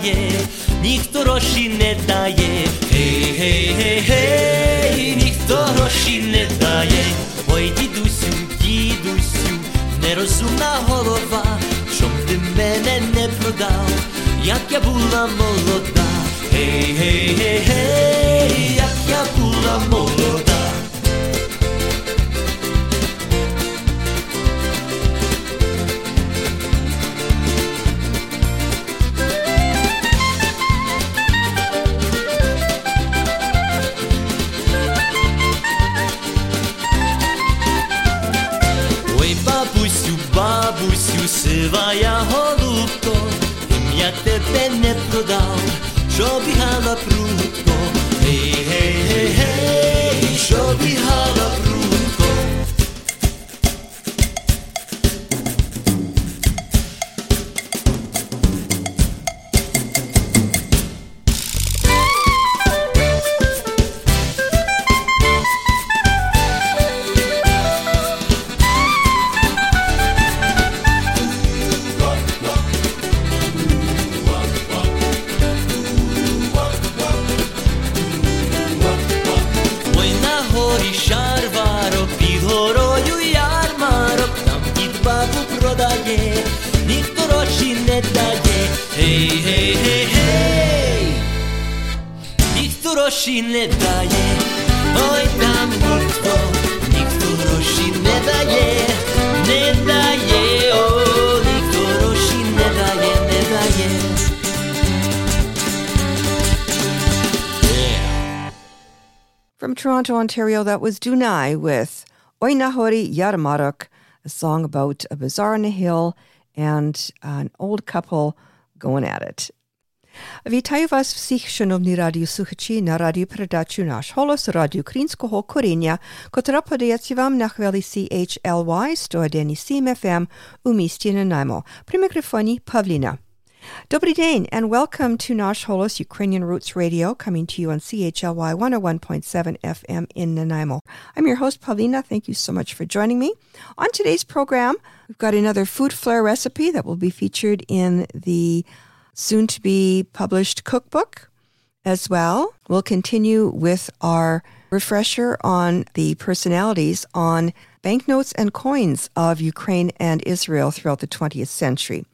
продає, ніхто гроші не дає. Гей, гей, гей, гей, ніхто гроші не дає. Ой, дідусю, дідусю, нерозумна голова, щоб ти мене не продав, як я була молода. Гей, гей, гей, гей, як я була молода. бабусю, сивая голубко, я тебе не продав, що бігала прутко, Hej, hej, hej, hej Nikt tu roślin nie daje Oj tam głupko Nikt tu roślin nie daje Nie daje, o Nikt tu roślin nie daje, nie daje. From Toronto, Ontario, that was Dunai with Oi Nahori Yarmaruk, a song about a bazaar on a hill and an old couple going at it. Вітаю вас всіх, шановні радіослухачі, на радіопередачу «Наш голос» радіо українського коріння, котра подається вам на хвилі CHLY 101,7 FM у місті Нанаймо. При мікрофоні Павліна. Dobry Dane, and welcome to Nash Holos Ukrainian Roots Radio, coming to you on CHLY 101.7 FM in Nanaimo. I'm your host, Pawlina. Thank you so much for joining me. On today's program, we've got another food flair recipe that will be featured in the soon to be published cookbook as well. We'll continue with our refresher on the personalities on banknotes and coins of Ukraine and Israel throughout the 20th century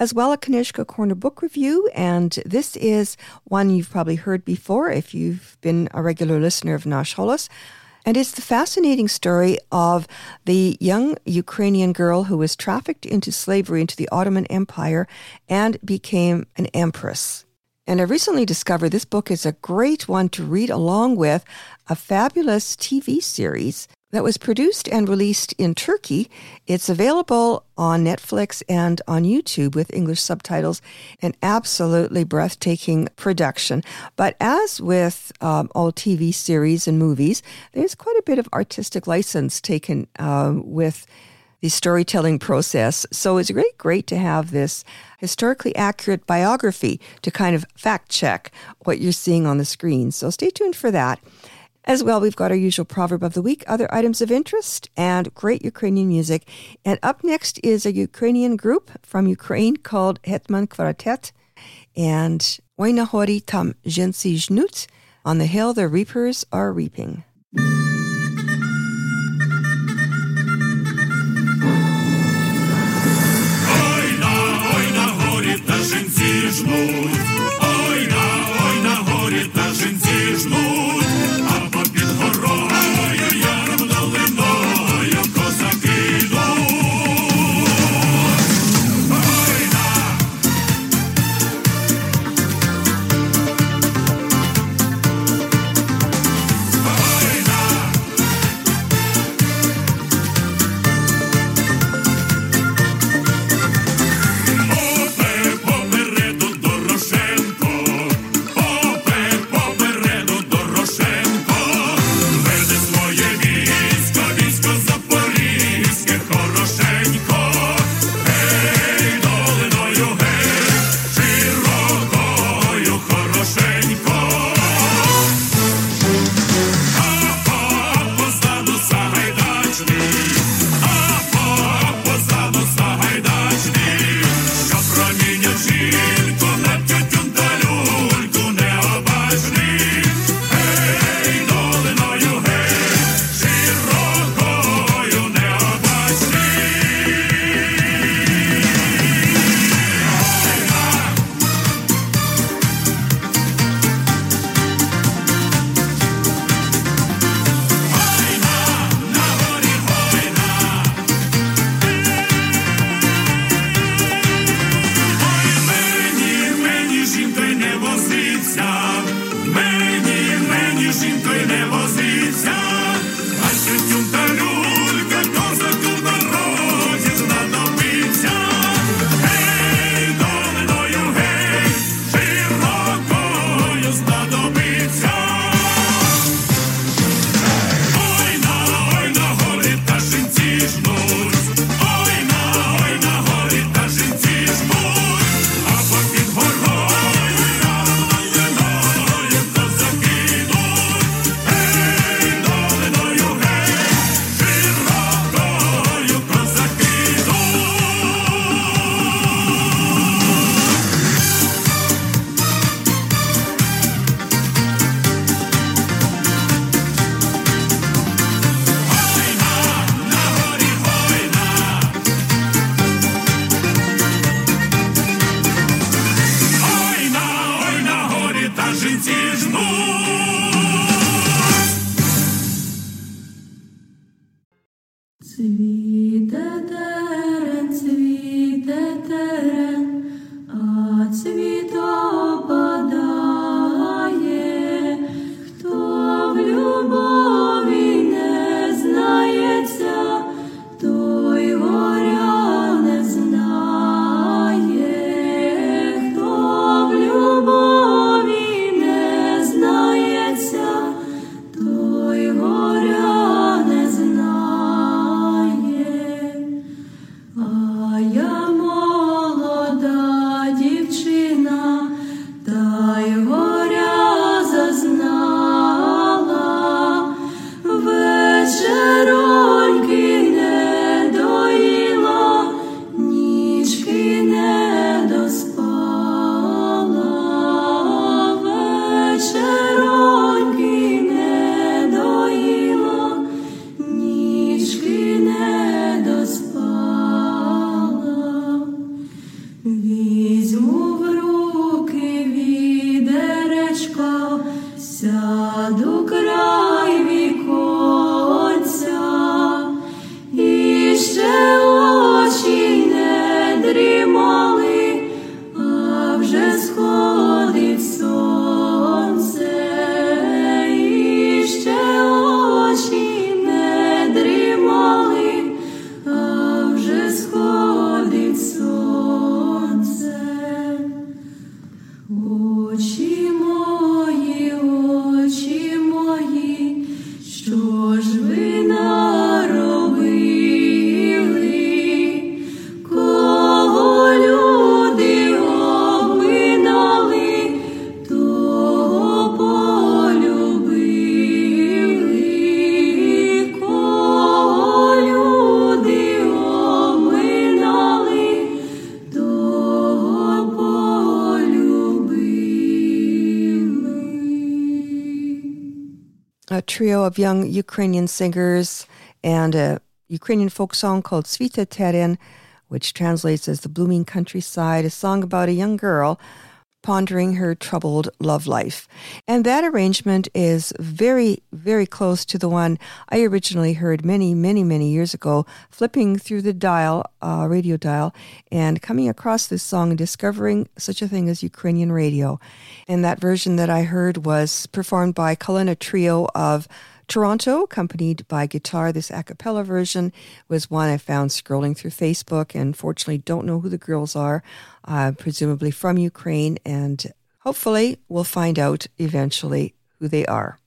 as well a Knyzhka Corner book review. And this is one you've probably heard before if you've been a regular listener of Nash Holos. And it's the fascinating story of the young Ukrainian girl who was trafficked into slavery into the Ottoman Empire and became an empress. And I recently discovered this book is a great one to read along with a fabulous TV series that was produced and released in Turkey. It's available on Netflix and on YouTube with English subtitles. An absolutely breathtaking production. But as with um, all TV series and movies, there's quite a bit of artistic license taken um, with the storytelling process. So it's really great to have this historically accurate biography to kind of fact check what you're seeing on the screen. So stay tuned for that. As well, we've got our usual proverb of the week, other items of interest, and great Ukrainian music. And up next is a Ukrainian group from Ukraine called Hetman Kvartet and Wainahori Tam Jensi Jnut. On the hill, the reapers are reaping. Ой на, ой на горі та жінці жнуть, A trio of young Ukrainian singers and a Ukrainian folk song called Svita Teren, which translates as the blooming countryside, a song about a young girl pondering her troubled love life. And that arrangement is very, very close to the one I originally heard many, many, many years ago, flipping through the dial, uh, radio dial, and coming across this song and discovering such a thing as Ukrainian radio. And that version that I heard was performed by Kalina Trio of Toronto, accompanied by guitar. This a cappella version was one I found scrolling through Facebook, and fortunately, don't know who the girls are, uh, presumably from Ukraine, and hopefully, we'll find out eventually who they are.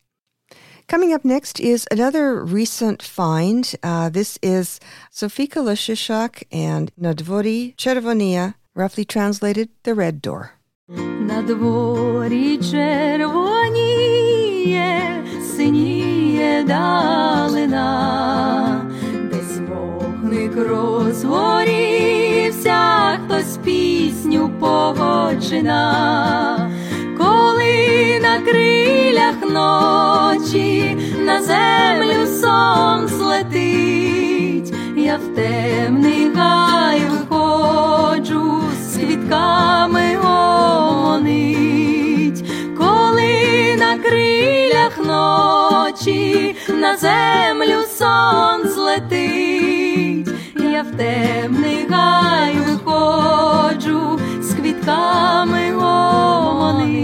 Coming up next is another recent find. Uh, this is Sofika Leshishak and Nadvori Chervonia, roughly translated The Red Door. На дворі червоніє, синіє далина, десь вогник розгорівся, хтось пісню погоджина, коли на крилях ночі на землю сон злетить, я в темний гай виходжу з квітками на крилях ночі на землю сон злетить, я в темний гай виходжу з квітками гомонить,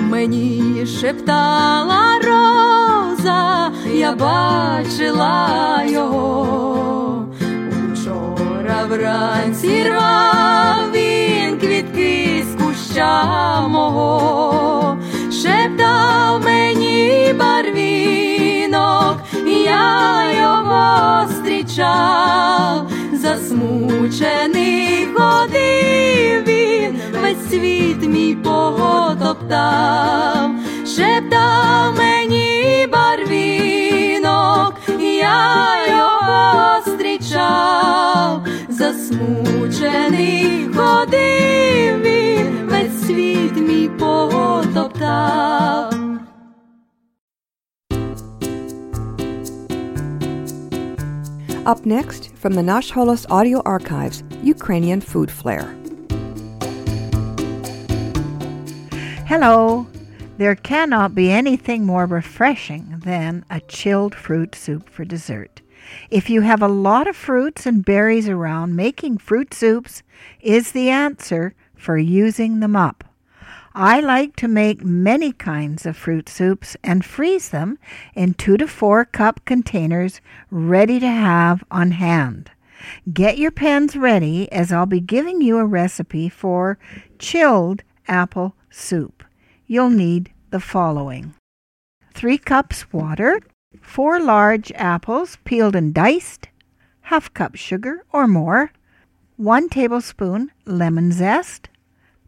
мені шептала роза, я бачила його. Вчора вранці рвав він квітки з куща мого, я його зустрічав, засмучений ходив він, весь світ мій поготоптав, шептав мені барвінок, я його зустрічав, засмучений ходив він, весь світ мій поготоптав. Up next, from the Nash Holos Audio Archives, Ukrainian Food Flair. Hello. There cannot be anything more refreshing than a chilled fruit soup for dessert. If you have a lot of fruits and berries around, making fruit soups is the answer for using them up. I like to make many kinds of fruit soups and freeze them in two to four cup containers ready to have on hand. Get your pens ready as I'll be giving you a recipe for chilled apple soup. You'll need the following 3 cups water, 4 large apples peeled and diced, half cup sugar or more, 1 tablespoon lemon zest,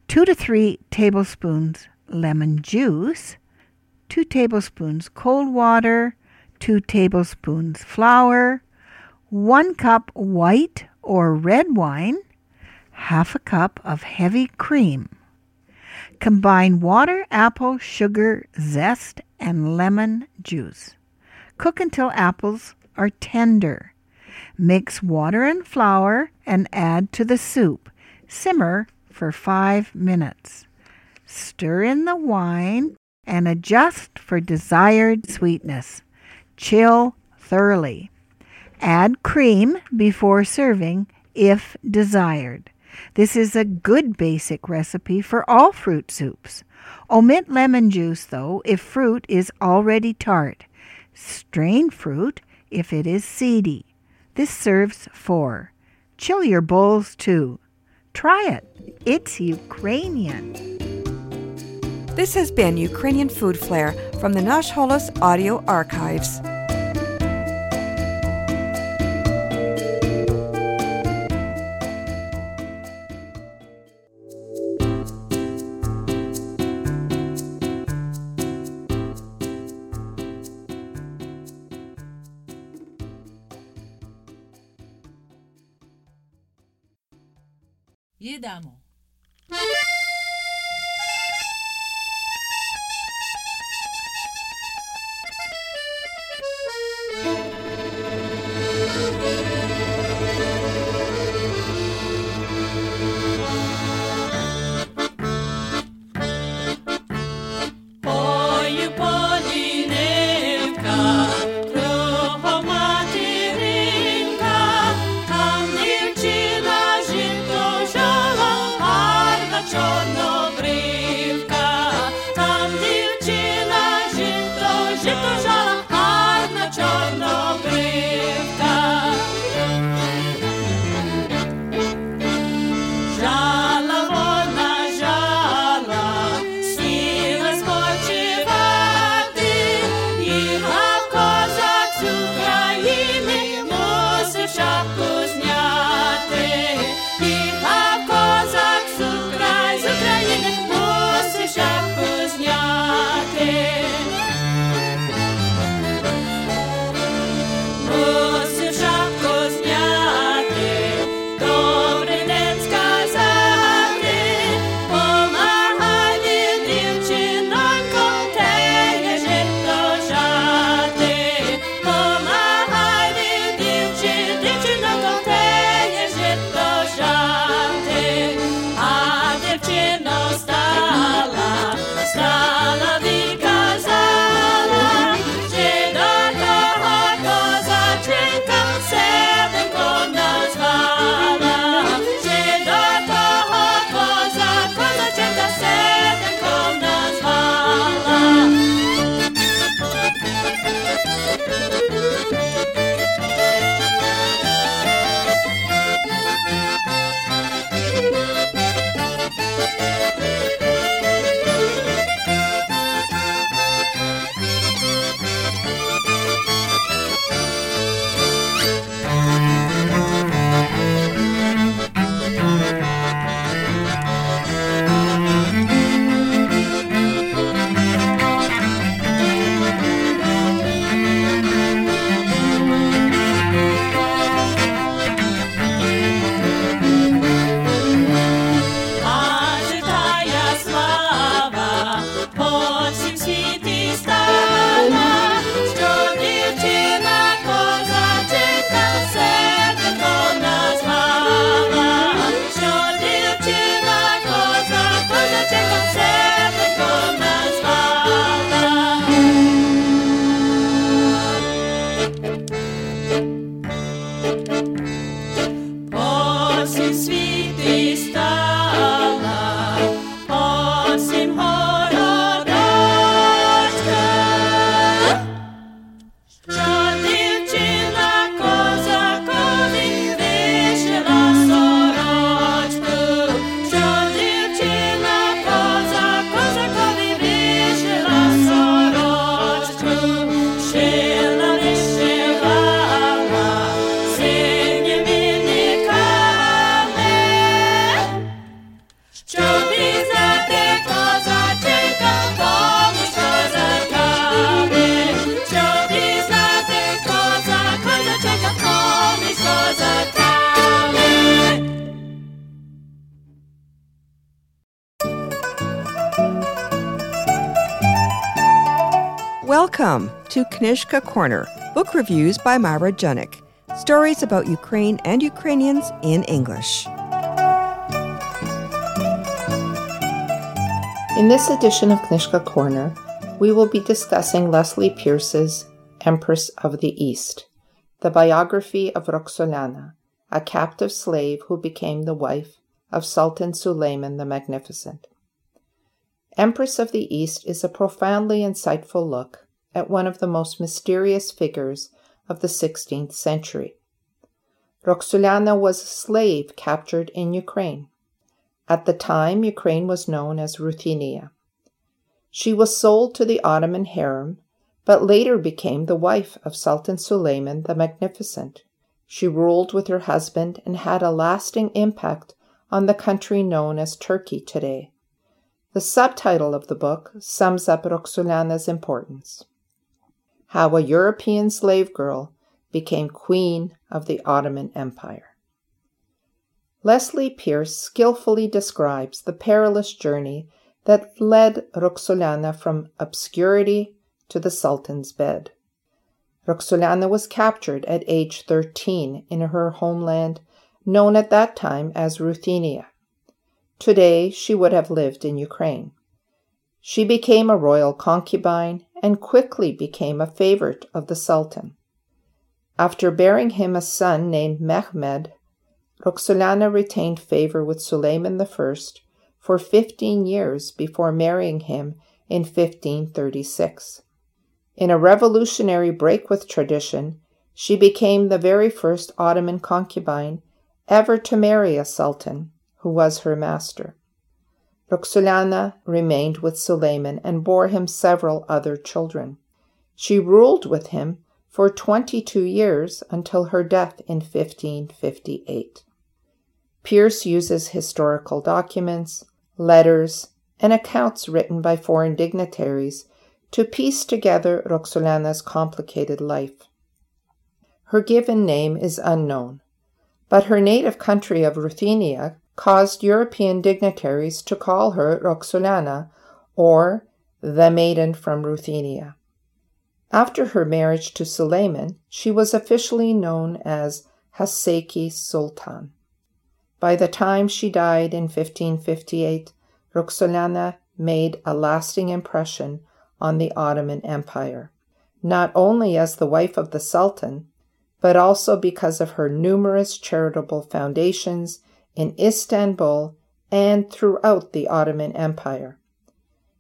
2 to 3 tablespoons lemon juice, 2 tablespoons cold water, 2 tablespoons flour, 1 cup white or red wine, half a cup of heavy cream. Combine water, apple, sugar, zest, and lemon juice. Cook until apples are tender. Mix water and flour and add to the soup. Simmer for five minutes. Stir in the wine and adjust for desired sweetness. Chill thoroughly. Add cream before serving if desired. This is a good basic recipe for all fruit soups. Omit lemon juice, though, if fruit is already tart. Strain fruit if it is seedy. This serves four. Chill your bowls too. Try it. It's Ukrainian. This has been Ukrainian Food Flair from the Nash Holos Audio Archives. Knyzhka Corner, book reviews by Myra Junik. Stories about Ukraine and Ukrainians in English. In this edition of Knyzhka Corner, we will be discussing Leslie Pierce's Empress of the East, the biography of Roxolana, a captive slave who became the wife of Sultan Suleiman the Magnificent. Empress of the East is a profoundly insightful look at one of the most mysterious figures of the 16th century. Roxolana was a slave captured in Ukraine. At the time, Ukraine was known as Ruthenia. She was sold to the Ottoman harem, but later became the wife of Sultan Suleiman the Magnificent. She ruled with her husband and had a lasting impact on the country known as Turkey today. The subtitle of the book sums up Roxolana's importance How a European slave girl became queen of the Ottoman Empire. Leslie Pierce skillfully describes the perilous journey that led Roxolana from obscurity to the Sultan's bed. Roxolana was captured at age 13 in her homeland, known at that time as Ruthenia. Today, she would have lived in Ukraine. She became a royal concubine and quickly became a favorite of the Sultan. After bearing him a son named Mehmed, Roxolana retained favor with Suleiman I for 15 years before marrying him in 1536. In a revolutionary break with tradition, she became the very first Ottoman concubine ever to marry a sultan who was her master. Roxolana remained with Suleiman and bore him several other children. She ruled with him for 22 years until her death in 1558. Pierce uses historical documents, letters, and accounts written by foreign dignitaries to piece together Roxolana's complicated life. Her given name is unknown, but her native country of Ruthenia caused European dignitaries to call her Roxolana or the Maiden from Ruthenia. After her marriage to Suleiman, she was officially known as Haseki Sultan. By the time she died in 1558, Roxolana made a lasting impression on the Ottoman Empire, not only as the wife of the Sultan, but also because of her numerous charitable foundations in Istanbul and throughout the Ottoman Empire.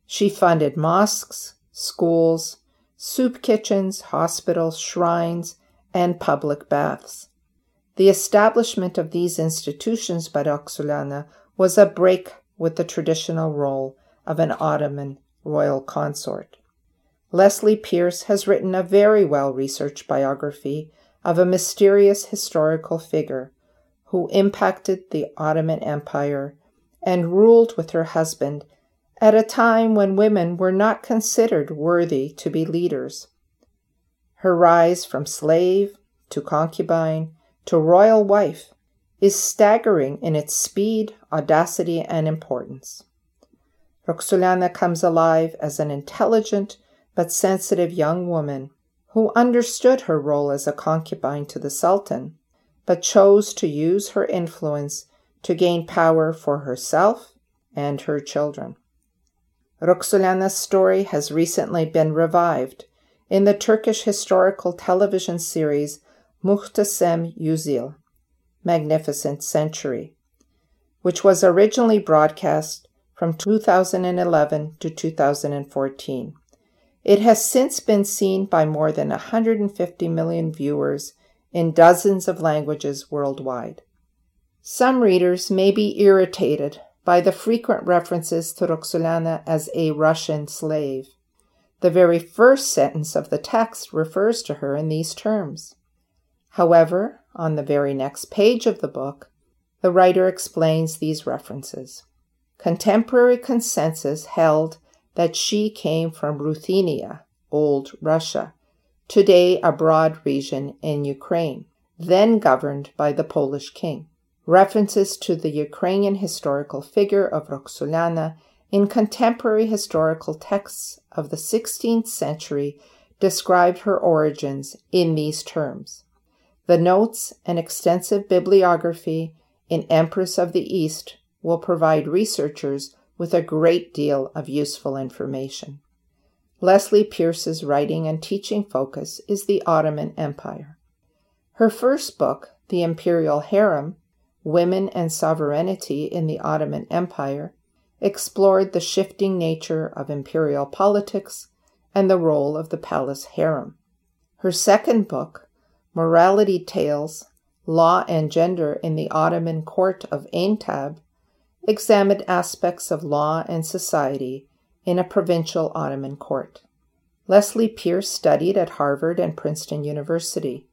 She funded mosques, schools, soup kitchens, hospitals, shrines, and public baths. The establishment of these institutions by Roxolana was a break with the traditional role of an Ottoman royal consort. Leslie Pierce has written a very well researched biography of a mysterious historical figure who impacted the Ottoman Empire and ruled with her husband at a time when women were not considered worthy to be leaders. Her rise from slave to concubine to royal wife is staggering in its speed, audacity, and importance. Roxolana comes alive as an intelligent but sensitive young woman who understood her role as a concubine to the Sultan, but chose to use her influence to gain power for herself and her children. Roxolana's story has recently been revived in the Turkish historical television series Muhteşem Yüzyıl, Magnificent Century, which was originally broadcast from 2011 to 2014. It has since been seen by more than 150 million viewers in dozens of languages worldwide. Some readers may be irritated by the frequent references to Roxolana as a Russian slave. The very first sentence of the text refers to her in these terms. However, on the very next page of the book, the writer explains these references. Contemporary consensus held that she came from Ruthenia, Old Russia, today a broad region in Ukraine, then governed by the Polish king. References to the Ukrainian historical figure of Roxolana in contemporary historical texts of the 16th century described her origins in these terms. The notes and extensive bibliography in Empress of the East will provide researchers with a great deal of useful information. Leslie Pierce's writing and teaching focus is the Ottoman Empire. Her first book, The Imperial Harem Women and Sovereignty in the Ottoman Empire, explored the shifting nature of imperial politics and the role of the palace harem. Her second book, Morality Tales Law and Gender in the Ottoman Court of Aintab, examined aspects of law and society in a provincial Ottoman court. Leslie Pierce studied at Harvard and Princeton University.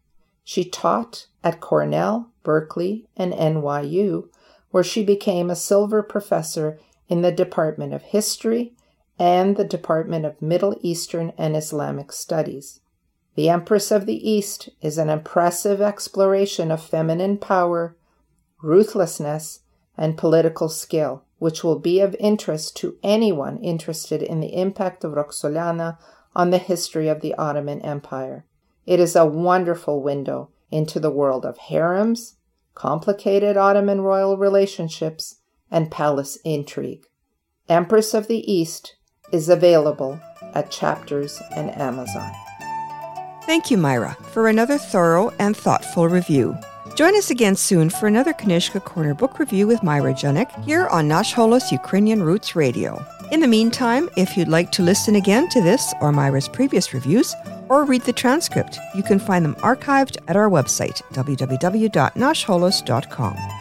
She taught at Cornell, Berkeley, and NYU, where she became a Silver Professor in the Department of History and the Department of Middle Eastern and Islamic Studies. The Empress of the East is an impressive exploration of feminine power, ruthlessness, and political skill, which will be of interest to anyone interested in the impact of Roxolana on the history of the Ottoman Empire. It is a wonderful window into the world of harems, complicated Ottoman royal relationships, and palace intrigue. Empress of the East is available at Chapters and Amazon. Thank you, Myra, for another thorough and thoughtful review. Join us again soon for another Knyzhka Corner book review with Myra Junik here on Nash Holos Ukrainian Roots Radio. In the meantime, if you'd like to listen again to this or Myra's previous reviews, or read the transcript, you can find them archived at our website, www.nashholos.com.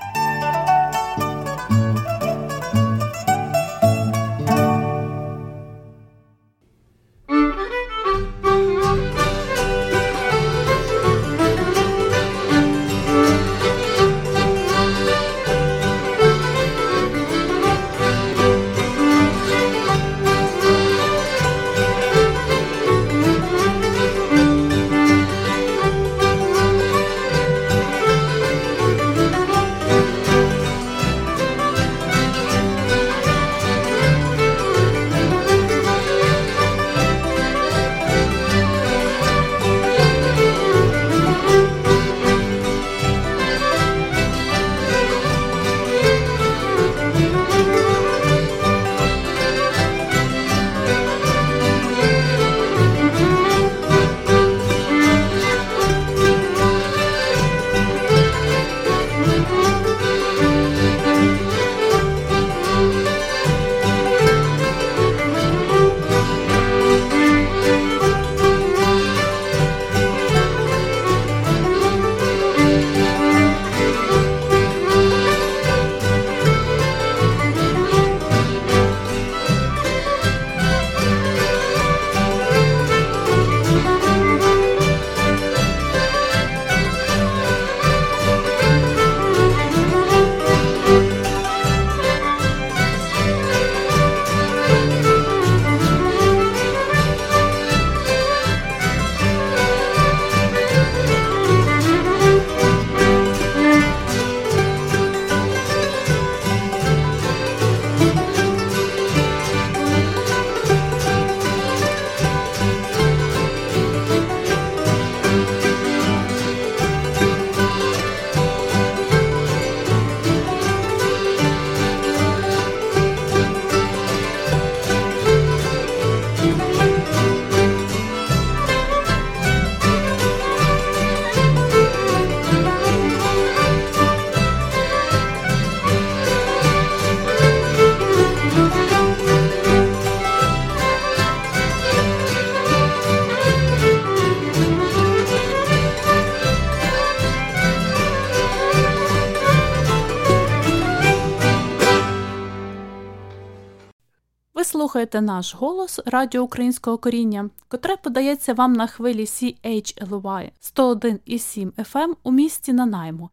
слухаєте наш голос Радіо Українського коріння, котре подається вам на хвилі CHLY 101,7 FM у місті Нанаймо.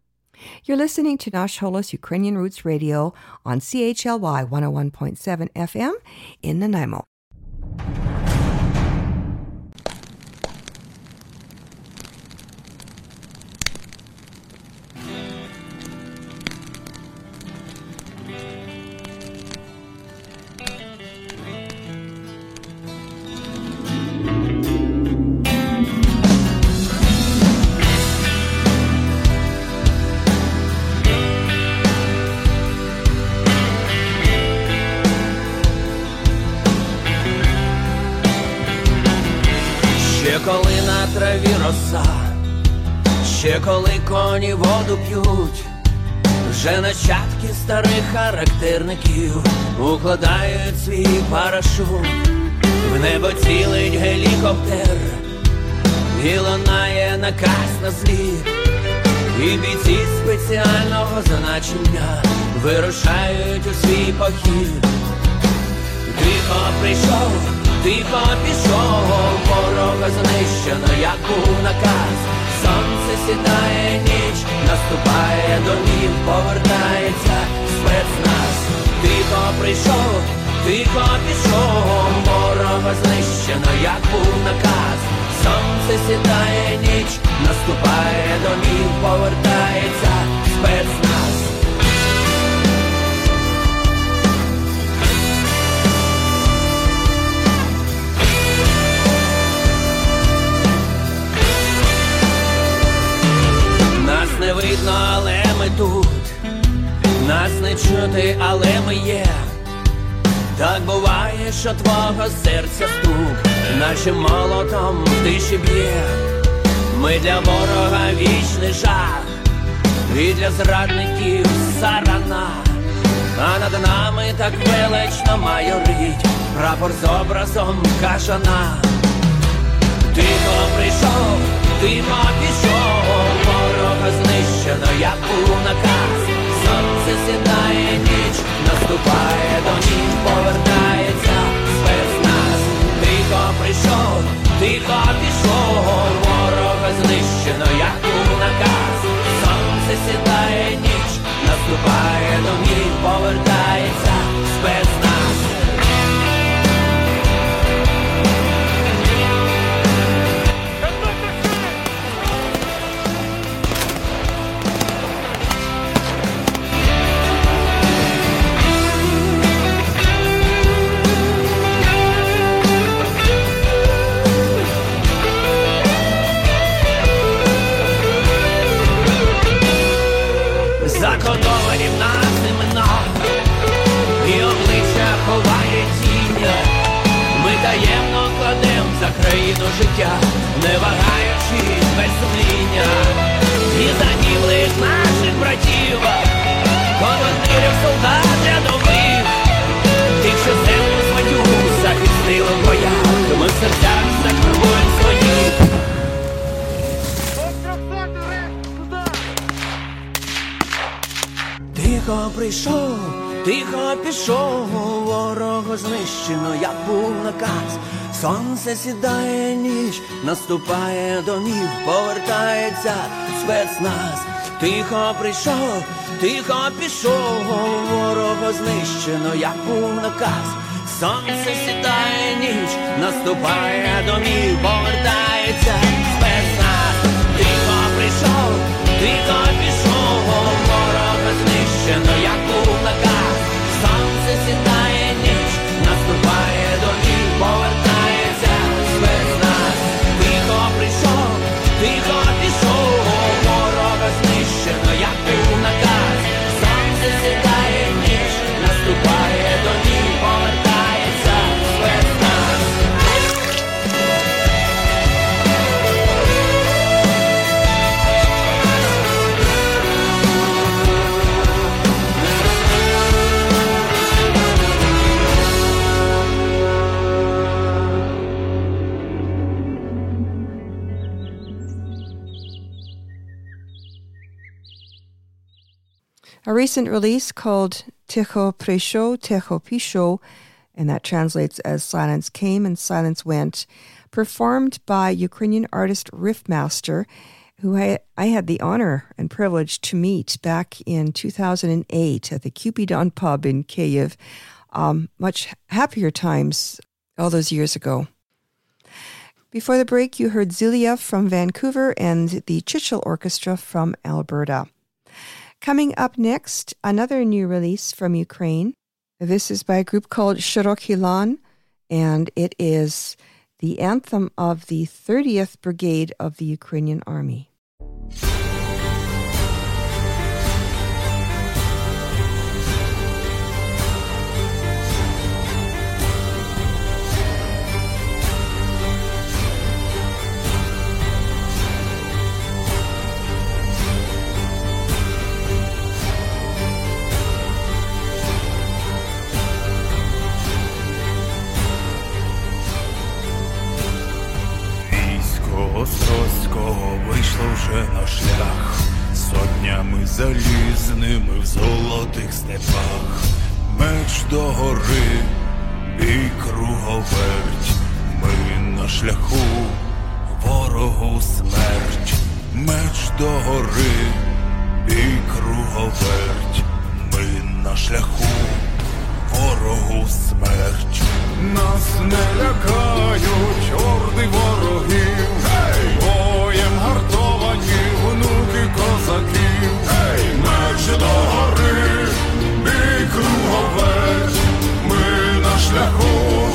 You're listening to Nash Holos Ukrainian Roots Radio on CHLY 101.7 FM in Nanaimo. Траві роса, ще коли коні воду п'ють, вже нащадки старих характерників укладають свій парашут, в небо цілить гелікоптер, і лунає наказ на зліт. І бійці спеціального значення вирушають у свій похід. Тихо прийшов, тихо пішов, ворога знищено, як був наказ. Сонце сідає ніч, наступає домів, повертається спецназ. Тихо прийшов, тихо пішов, ворога знищено, як був наказ. Сонце сідає ніч, наступає домів, повертається спецназ. Нас не чути, але ми є. Так буває, що твого серця стук, наче молотом в тиші б'є. Ми для ворога вічний жах, і для зрадників сарана, а над нами так велично майорить прапор з образом кажана. Тихо прийшов, тихо пішов, ворога знищено, як був наказ. Наступає до нім, повертається спецназ. Тихо прийшов, тихо пішов, ворога знищено, як у наказ. Сонце сідає ніч, наступає до нім, повертається спецназ. Таємно кладем за країну життя Не вагаючись без сумління. І загиблих наших братів Командирів солдат рядових. Тих, що землю свою захистили в боях. Ми в серцях закриваємо своїх Тихо прийшов, тихо пішов, ворога знищено, як був наказ. Сонце сідає ніч, наступає домів, повертається спецназ. Тихо прийшов, тихо пішов, ворога знищено, як був наказ. Сонце сідає ніч, наступає домів, повертається спецназ. Тихо прийшов, тихо пішов, A recent release called Ticho Presho, Ticho Pisho, and that translates as Silence Came and Silence Went, performed by Ukrainian artist Riffmaster, who I, I had the honor and privilege to meet back in 2008 at the Cupidon pub in Kiev. Um, much happier times all those years ago. Before the break, you heard Zilia from Vancouver and the Chichel Orchestra from Alberta. Coming up next, another new release from Ukraine. This is by a group called Shirokilan, and it is the anthem of the 30th Brigade of the Ukrainian Army. Острозького вийшло вже на шлях, сотнями залізними в золотих степах, меч до гори і круговерть, ми на шляху ворогу смерть, меч до гори і круговерть, ми на шляху ворогу смерть, нас не лякають орди ворогів. Козаків, меч до гори і круговець, ми на шляху,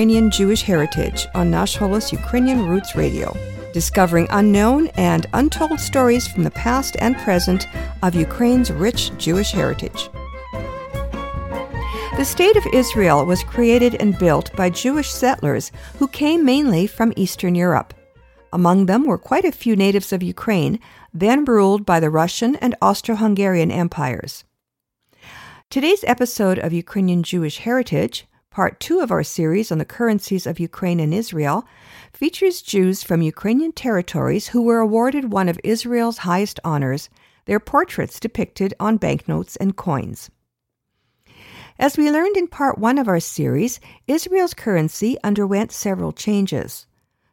Ukrainian Jewish Heritage on Nash Holos Ukrainian Roots Radio, discovering unknown and untold stories from the past and present of Ukraine's rich Jewish heritage. The State of Israel was created and built by Jewish settlers who came mainly from Eastern Europe. Among them were quite a few natives of Ukraine, then ruled by the Russian and Austro Hungarian empires. Today's episode of Ukrainian Jewish Heritage, part two of our series on the currencies of Ukraine and Israel, features Jews from Ukrainian territories who were awarded one of Israel's highest honors, their portraits depicted on banknotes and coins. As we learned in part one of our series, Israel's currency underwent several changes.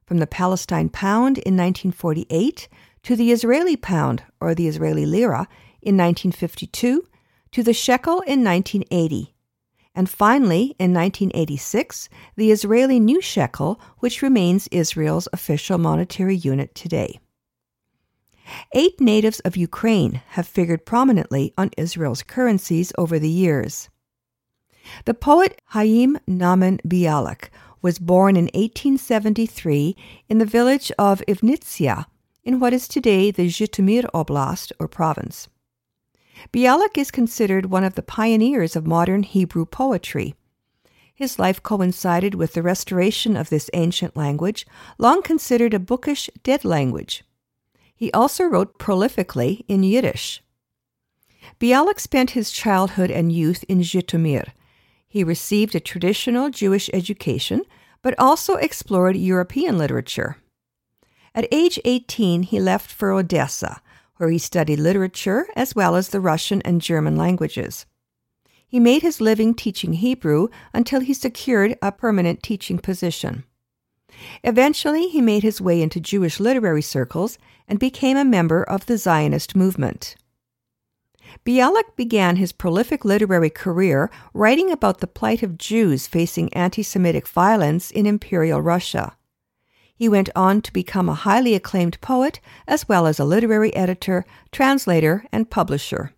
From the Palestine pound in 1948 to the Israeli pound, or the Israeli lira, in 1952 to the shekel in 1980. And finally, in 1986, the Israeli new shekel, which remains Israel's official monetary unit today. Eight natives of Ukraine have figured prominently on Israel's currencies over the years. The poet Haim Nahman Bialik was born in 1873 in the village of Ivnitsia in what is today the Zhytomyr Oblast or province. Bialik is considered one of the pioneers of modern Hebrew poetry. His life coincided with the restoration of this ancient language, long considered a bookish dead language. He also wrote prolifically in Yiddish. Bialik spent his childhood and youth in Zhytomyr. He received a traditional Jewish education, but also explored European literature. At age 18, he left for Odessa, where he studied literature as well as the Russian and German languages. He made his living teaching Hebrew until he secured a permanent teaching position. Eventually, he made his way into Jewish literary circles and became a member of the Zionist movement. Bialik began his prolific literary career writing about the plight of Jews facing anti Semitic violence in Imperial Russia. He went on to become a highly acclaimed poet as well as a literary editor, translator, and publisher.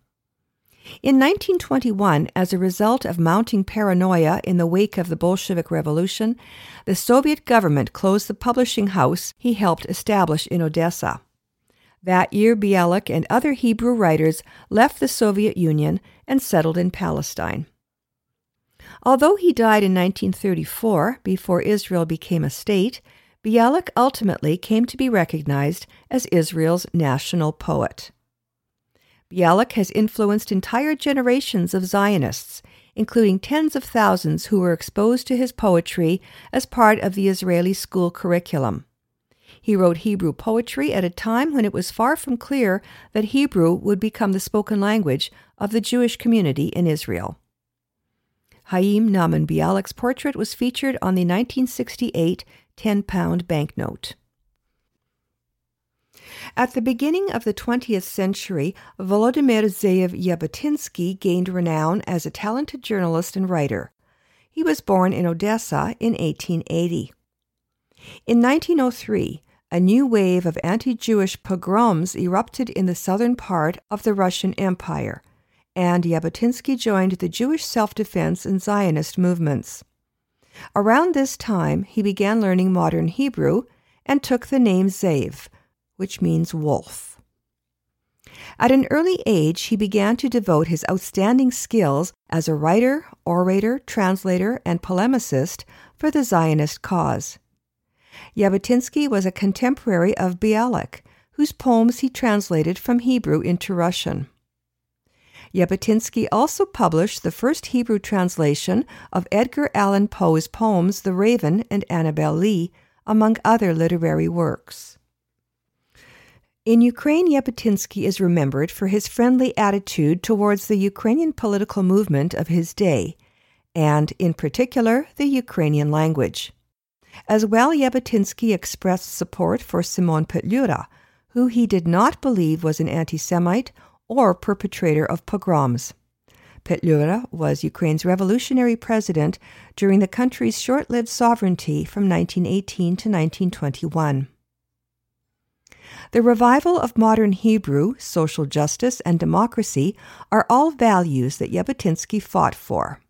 In 1921, as a result of mounting paranoia in the wake of the Bolshevik Revolution, the Soviet government closed the publishing house he helped establish in Odessa. That year, Bialik and other Hebrew writers left the Soviet Union and settled in Palestine. Although he died in 1934, before Israel became a state, Bialik ultimately came to be recognized as Israel's national poet. Bialik has influenced entire generations of Zionists, including tens of thousands who were exposed to his poetry as part of the Israeli school curriculum. He wrote Hebrew poetry at a time when it was far from clear that Hebrew would become the spoken language of the Jewish community in Israel. Haim Nahman Bialik's portrait was featured on the 1968 10 pound banknote. At the beginning of the 20th century, Volodymyr Zeev Jabotinsky gained renown as a talented journalist and writer. He was born in Odessa in 1880. In 1903, a new wave of anti Jewish pogroms erupted in the southern part of the Russian Empire, and Jabotinsky joined the Jewish self defense and Zionist movements. Around this time, he began learning modern Hebrew and took the name Zev, which means wolf. At an early age, he began to devote his outstanding skills as a writer, orator, translator, and polemicist for the Zionist cause. Jabotinsky was a contemporary of Bialik, whose poems he translated from Hebrew into Russian. Jabotinsky also published the first Hebrew translation of Edgar Allan Poe's poems The Raven and Annabel Lee, among other literary works. In Ukraine, Jabotinsky is remembered for his friendly attitude towards the Ukrainian political movement of his day, and, in particular, the Ukrainian language. As well, Jabotinsky expressed support for Simon Petlura, who he did not believe was an anti Semite or perpetrator of pogroms. Petlura was Ukraine's revolutionary president during the country's short lived sovereignty from 1918 to 1921. The revival of modern Hebrew, social justice, and democracy are all values that Jabotinsky fought for.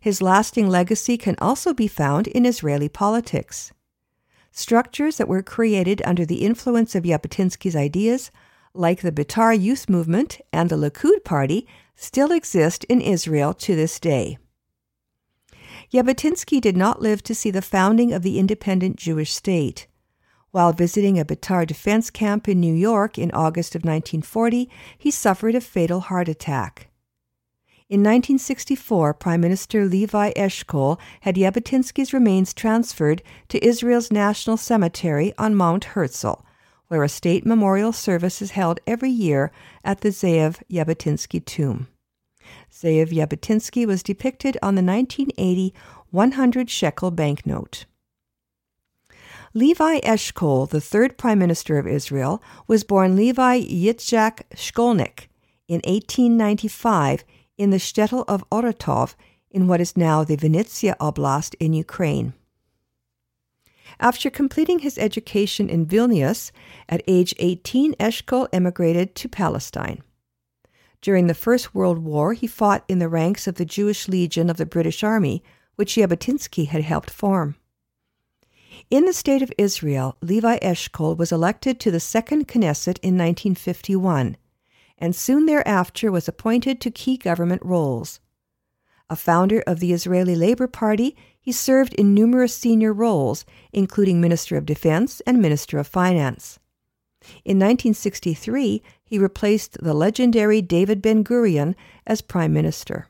His lasting legacy can also be found in Israeli politics. Structures that were created under the influence of Jabotinsky's ideas like the Betar Youth Movement and the Likud Party, still exist in Israel to this day. Jabotinsky did not live to see the founding of the independent Jewish state. While visiting a Betar defense camp in New York in August of 1940, he suffered a fatal heart attack. In 1964, Prime Minister Levi Eshkol had Jabotinsky's remains transferred to Israel's National Cemetery on Mount Herzl, where a state memorial service is held every year at the Zeev Jabotinsky tomb. Zeev Jabotinsky was depicted on the 1980 100 shekel banknote. Levi Eshkol, the third prime minister of Israel, was born Levi Yitzhak Shkolnik in 1895 in the shtetl of Oratov in what is now the Vinnytsia Oblast in Ukraine. After completing his education in Vilnius, at age 18, Eshkol emigrated to Palestine. During the First World War, he fought in the ranks of the Jewish Legion of the British Army, which Jabotinsky had helped form. In the state of Israel, Levi Eshkol was elected to the Second Knesset in 1951, and soon thereafter was appointed to key government roles. A founder of the Israeli Labor Party, he served in numerous senior roles, including Minister of Defense and Minister of Finance. In 1963, he replaced the legendary David Ben Gurion as Prime Minister.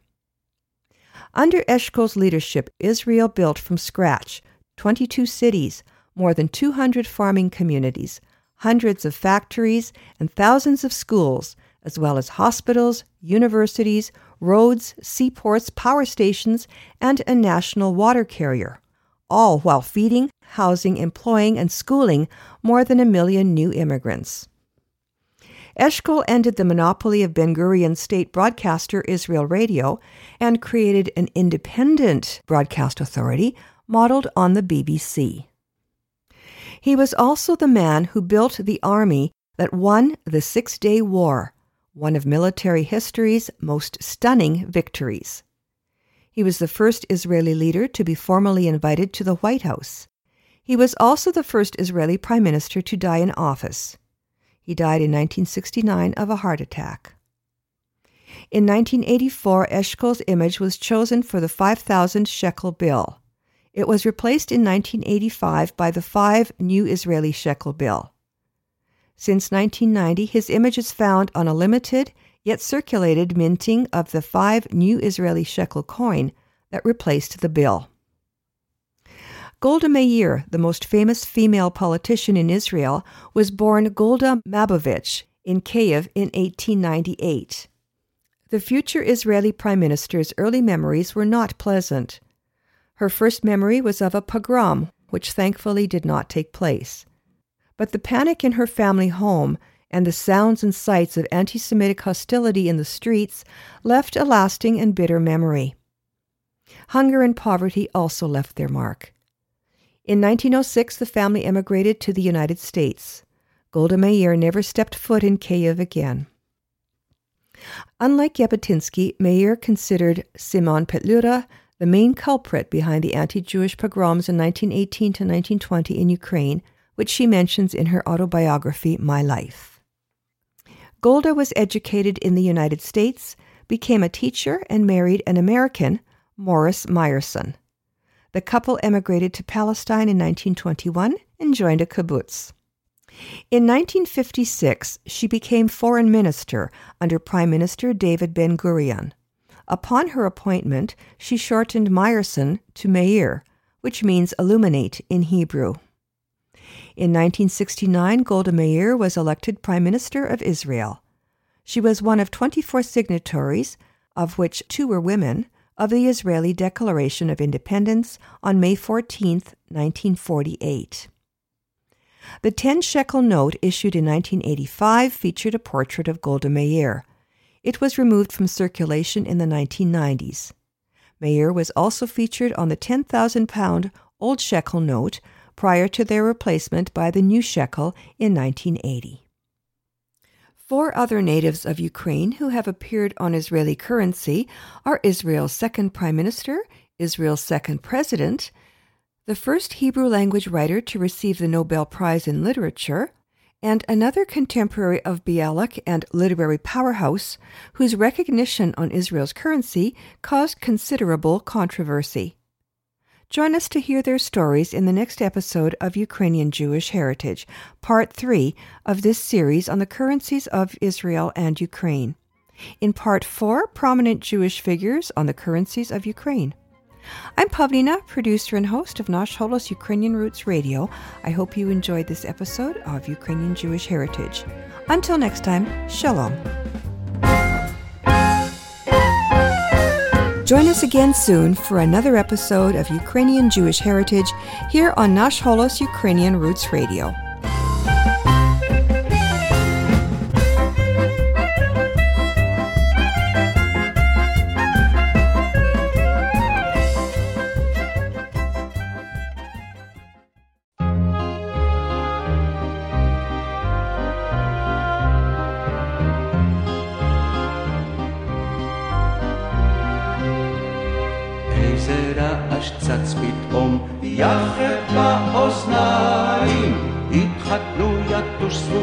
Under Eshkol's leadership, Israel built from scratch 22 cities, more than 200 farming communities, hundreds of factories, and thousands of schools, as well as hospitals, universities, roads, seaports, power stations, and a national water carrier, all while feeding, housing, employing, and schooling more than a million new immigrants. Eshkol ended the monopoly of Ben Gurion's state broadcaster Israel Radio and created an independent broadcast authority modeled on the BBC. He was also the man who built the army that won the Six Day War, one of military history's most stunning victories. He was the first Israeli leader to be formally invited to the White House. He was also the first Israeli prime minister to die in office. He died in 1969 of a heart attack. In 1984, Eshkol's image was chosen for the 5,000 shekel bill. It was replaced in 1985 by the 5 new Israeli shekel bill. Since 1990, his image is found on a limited yet circulated minting of the 5 new Israeli shekel coin that replaced the bill. Golda Meir, the most famous female politician in Israel, was born Golda Mabovich in Kiev in 1898. The future Israeli prime minister's early memories were not pleasant. Her first memory was of a pogrom, which thankfully did not take place. But the panic in her family home and the sounds and sights of anti Semitic hostility in the streets left a lasting and bitter memory. Hunger and poverty also left their mark. In 1906, the family emigrated to the United States. Golda Meir never stepped foot in Kiev again. Unlike Jabotinsky, Meir considered Simon Petlura the main culprit behind the anti Jewish pogroms in 1918 to 1920 in Ukraine, which she mentions in her autobiography, My Life. Golda was educated in the United States, became a teacher, and married an American, Morris Meyerson. The couple emigrated to Palestine in 1921 and joined a kibbutz. In 1956, she became foreign minister under Prime Minister David Ben Gurion. Upon her appointment, she shortened Meyerson to Meir, which means illuminate in Hebrew. In 1969, Golda Meir was elected Prime Minister of Israel. She was one of 24 signatories, of which two were women, of the Israeli Declaration of Independence on May 14, 1948. The 10 shekel note issued in 1985 featured a portrait of Golda Meir. It was removed from circulation in the 1990s. Meir was also featured on the 10,000 pound old shekel note prior to their replacement by the new shekel in 1980. Four other natives of Ukraine who have appeared on Israeli currency are Israel's second prime minister, Israel's second president, the first Hebrew language writer to receive the Nobel Prize in Literature, and another contemporary of Bialik and literary powerhouse whose recognition on Israel's currency caused considerable controversy. Join us to hear their stories in the next episode of Ukrainian Jewish Heritage, part three of this series on the currencies of Israel and Ukraine. In part four, prominent Jewish figures on the currencies of Ukraine. I'm Pawlina, producer and host of Nash Holos Ukrainian Roots Radio. I hope you enjoyed this episode of Ukrainian Jewish Heritage. Until next time, Shalom. Join us again soon for another episode of Ukrainian Jewish Heritage here on Nash Holos Ukrainian Roots Radio.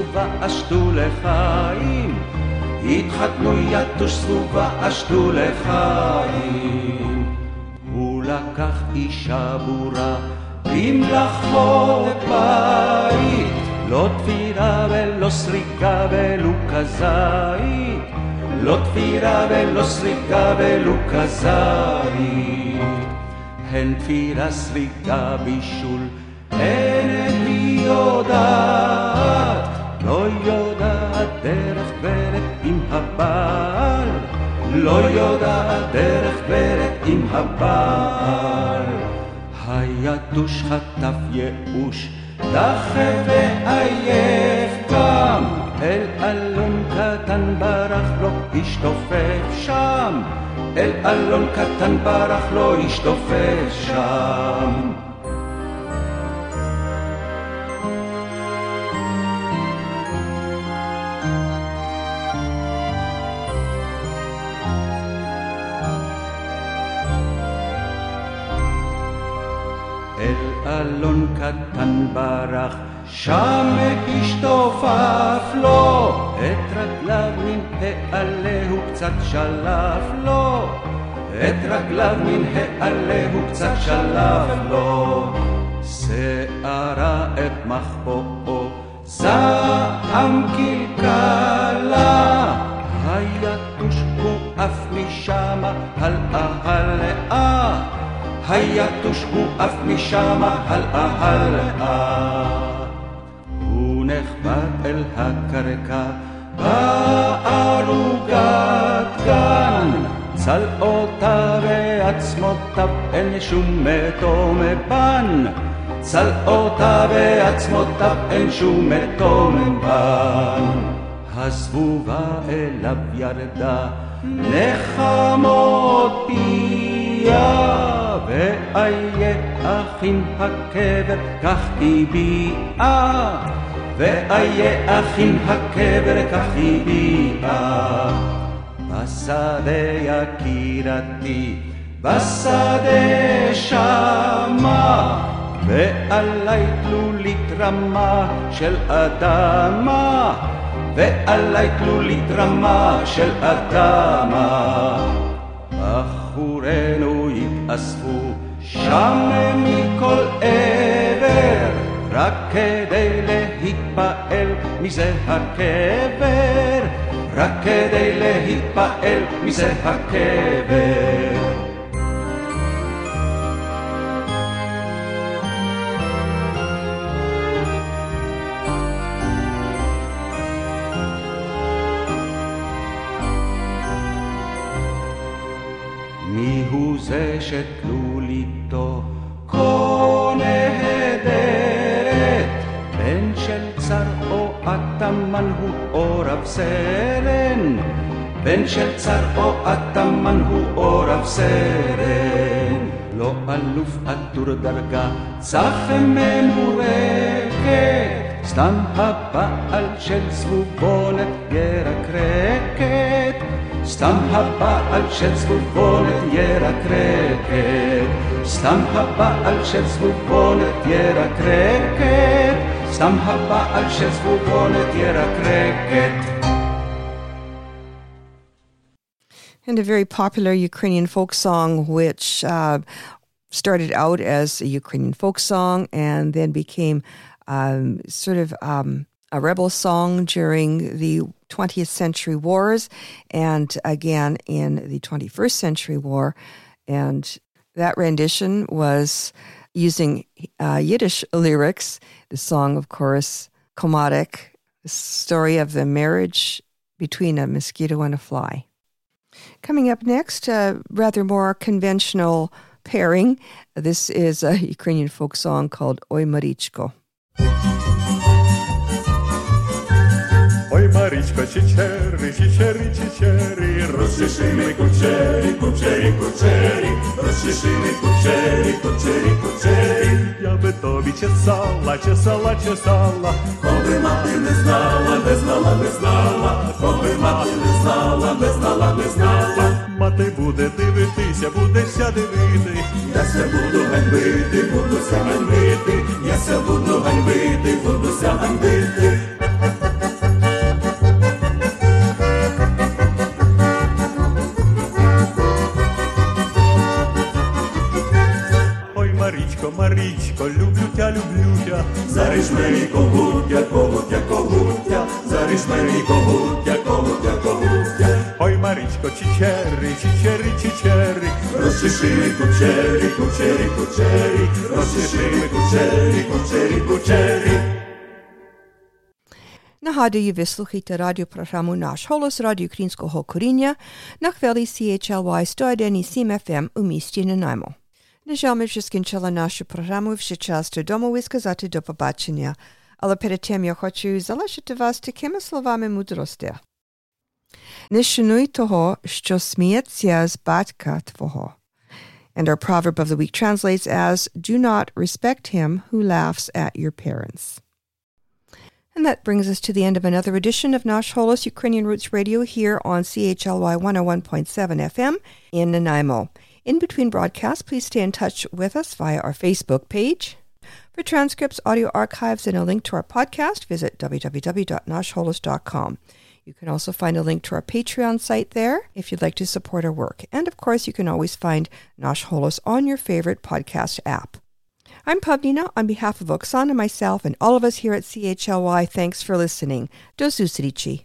יתוש סבובה, אשתו לחיים. התחתנו יתוש סבובה, אשתו לחיים. הוא לקח אישה בורה, במלאכות בית, לא תפירה ולא סריקה ולו כזית. לא תפירה ולא סריקה ולו כזית. הן תפירה, סריקה, בישול, אין היא יודעת, לא יודעת דרך גברת עם הבעל, לא יודעת דרך גברת עם הבעל. היתוש חטף ייאוש, דחה ועייף קם, אל אלון קטן ברח לו, השתופף שם. אל אלון קטן ברח לו, השתופף שם. אל אלון קטן ברח, שם השתופף לו, את רגליו מן העלהו קצת שלף לו, את רגליו מן העלהו קצת שלף לו. שערה את מחבואו, זעם קלקלה, היתוש הוא עף משמה, הלאה הלאה. היתוש הוא עף משמה, הלאה הלאה. הוא נחבט אל הקרקע, בערוגת גן, צלעותיו ועצמותיו אין שום מתו מבן. צלעותיו ועצמותיו אין שום מתו מבן. הזבובה אליו ירדה, נחמות פיה, ואיה אחים הקבר, כך הביעה. ואיה אחים הקבר, כך הביעה. בשדה יקירתי, בשדה שמה, ועלי תלולית רמה של אדמה, ועלי תלולית רמה של אדמה. בחורינו יתאספו שם מכל עבר, רק כדי להתפעל מזה הקבר, רק כדי להתפעל מזה הקבר. זה שתלוליתו כה נהדרת? בן של צר או התמן הוא או רב סרן? בן של צר או התמן הוא או רב סרן? לא אלוף עטור דרגה, צח ממורקת, סתם הבעל של זבובונת ירקרקת. סתם הבעל של זבובונת ירקרקת, סתם הבעל של זבובונת ירקרקת, סתם הבעל של זבובונת ירקרקת. and a very popular Ukrainian folk song, which uh, started out as a Ukrainian folk song and then became um, sort of um, a rebel song during the 20th century wars and again in the 21st century war. And that rendition was using uh, Yiddish lyrics. The song, of course, Komarik, the story of the marriage between a mosquito and a fly. Coming up next, a rather more conventional pairing. This is a Ukrainian folk song called Oy Marichko. Марічко, чечери, чечери, чечери, розчеши ми кучері, кучері, кучері, розчеши ми кучері, кучері, кучері. Я би тобі чесала, чесала, чесала, коли мати не знала, не знала, не знала, коли мати не знала, не знала, не знала. Мати буде дивитися, буде ся дивити, я ся буду ганьбити, будуся ганьбити, я ся буду ганьбити, будуся ганьбити. Марічко, люблю тя, люблю тя, заріж мені когуття, когуття, когуття, заріж мені когуття, когуття, когуття. Ой, Марічко, чичери, чичери, чичери, розчеши ми кучері, кучері, кучері, розчеши кучері, кучері, кучері. Нагадую, ви слухаєте радіопрограму «Наш голос» радіо Українського коріння на хвилі CHLY 101,7 FM у місті Нанаймо. На жаль, ми вже скінчили нашу програму, вже час додому і сказати до побачення. Але перед тим я хочу залишити вас такими словами мудрості. Не шануй того, що сміється з батька твого. And our proverb of the week translates as, Do not respect him who laughs at your parents. And that brings us to the end of another edition of Nash Holos Ukrainian Roots Radio here on CHLY 101.7 FM in Nanaimo. In between broadcasts, please stay in touch with us via our Facebook page. For transcripts, audio archives, and a link to our podcast, visit www.nashholos.com. You can also find a link to our Patreon site there if you'd like to support our work. And of course, you can always find Nash Holos on your favorite podcast app. I'm Pawlina on behalf of Oksana, myself, and all of us here at CHLY. Thanks for listening. Do susrichi.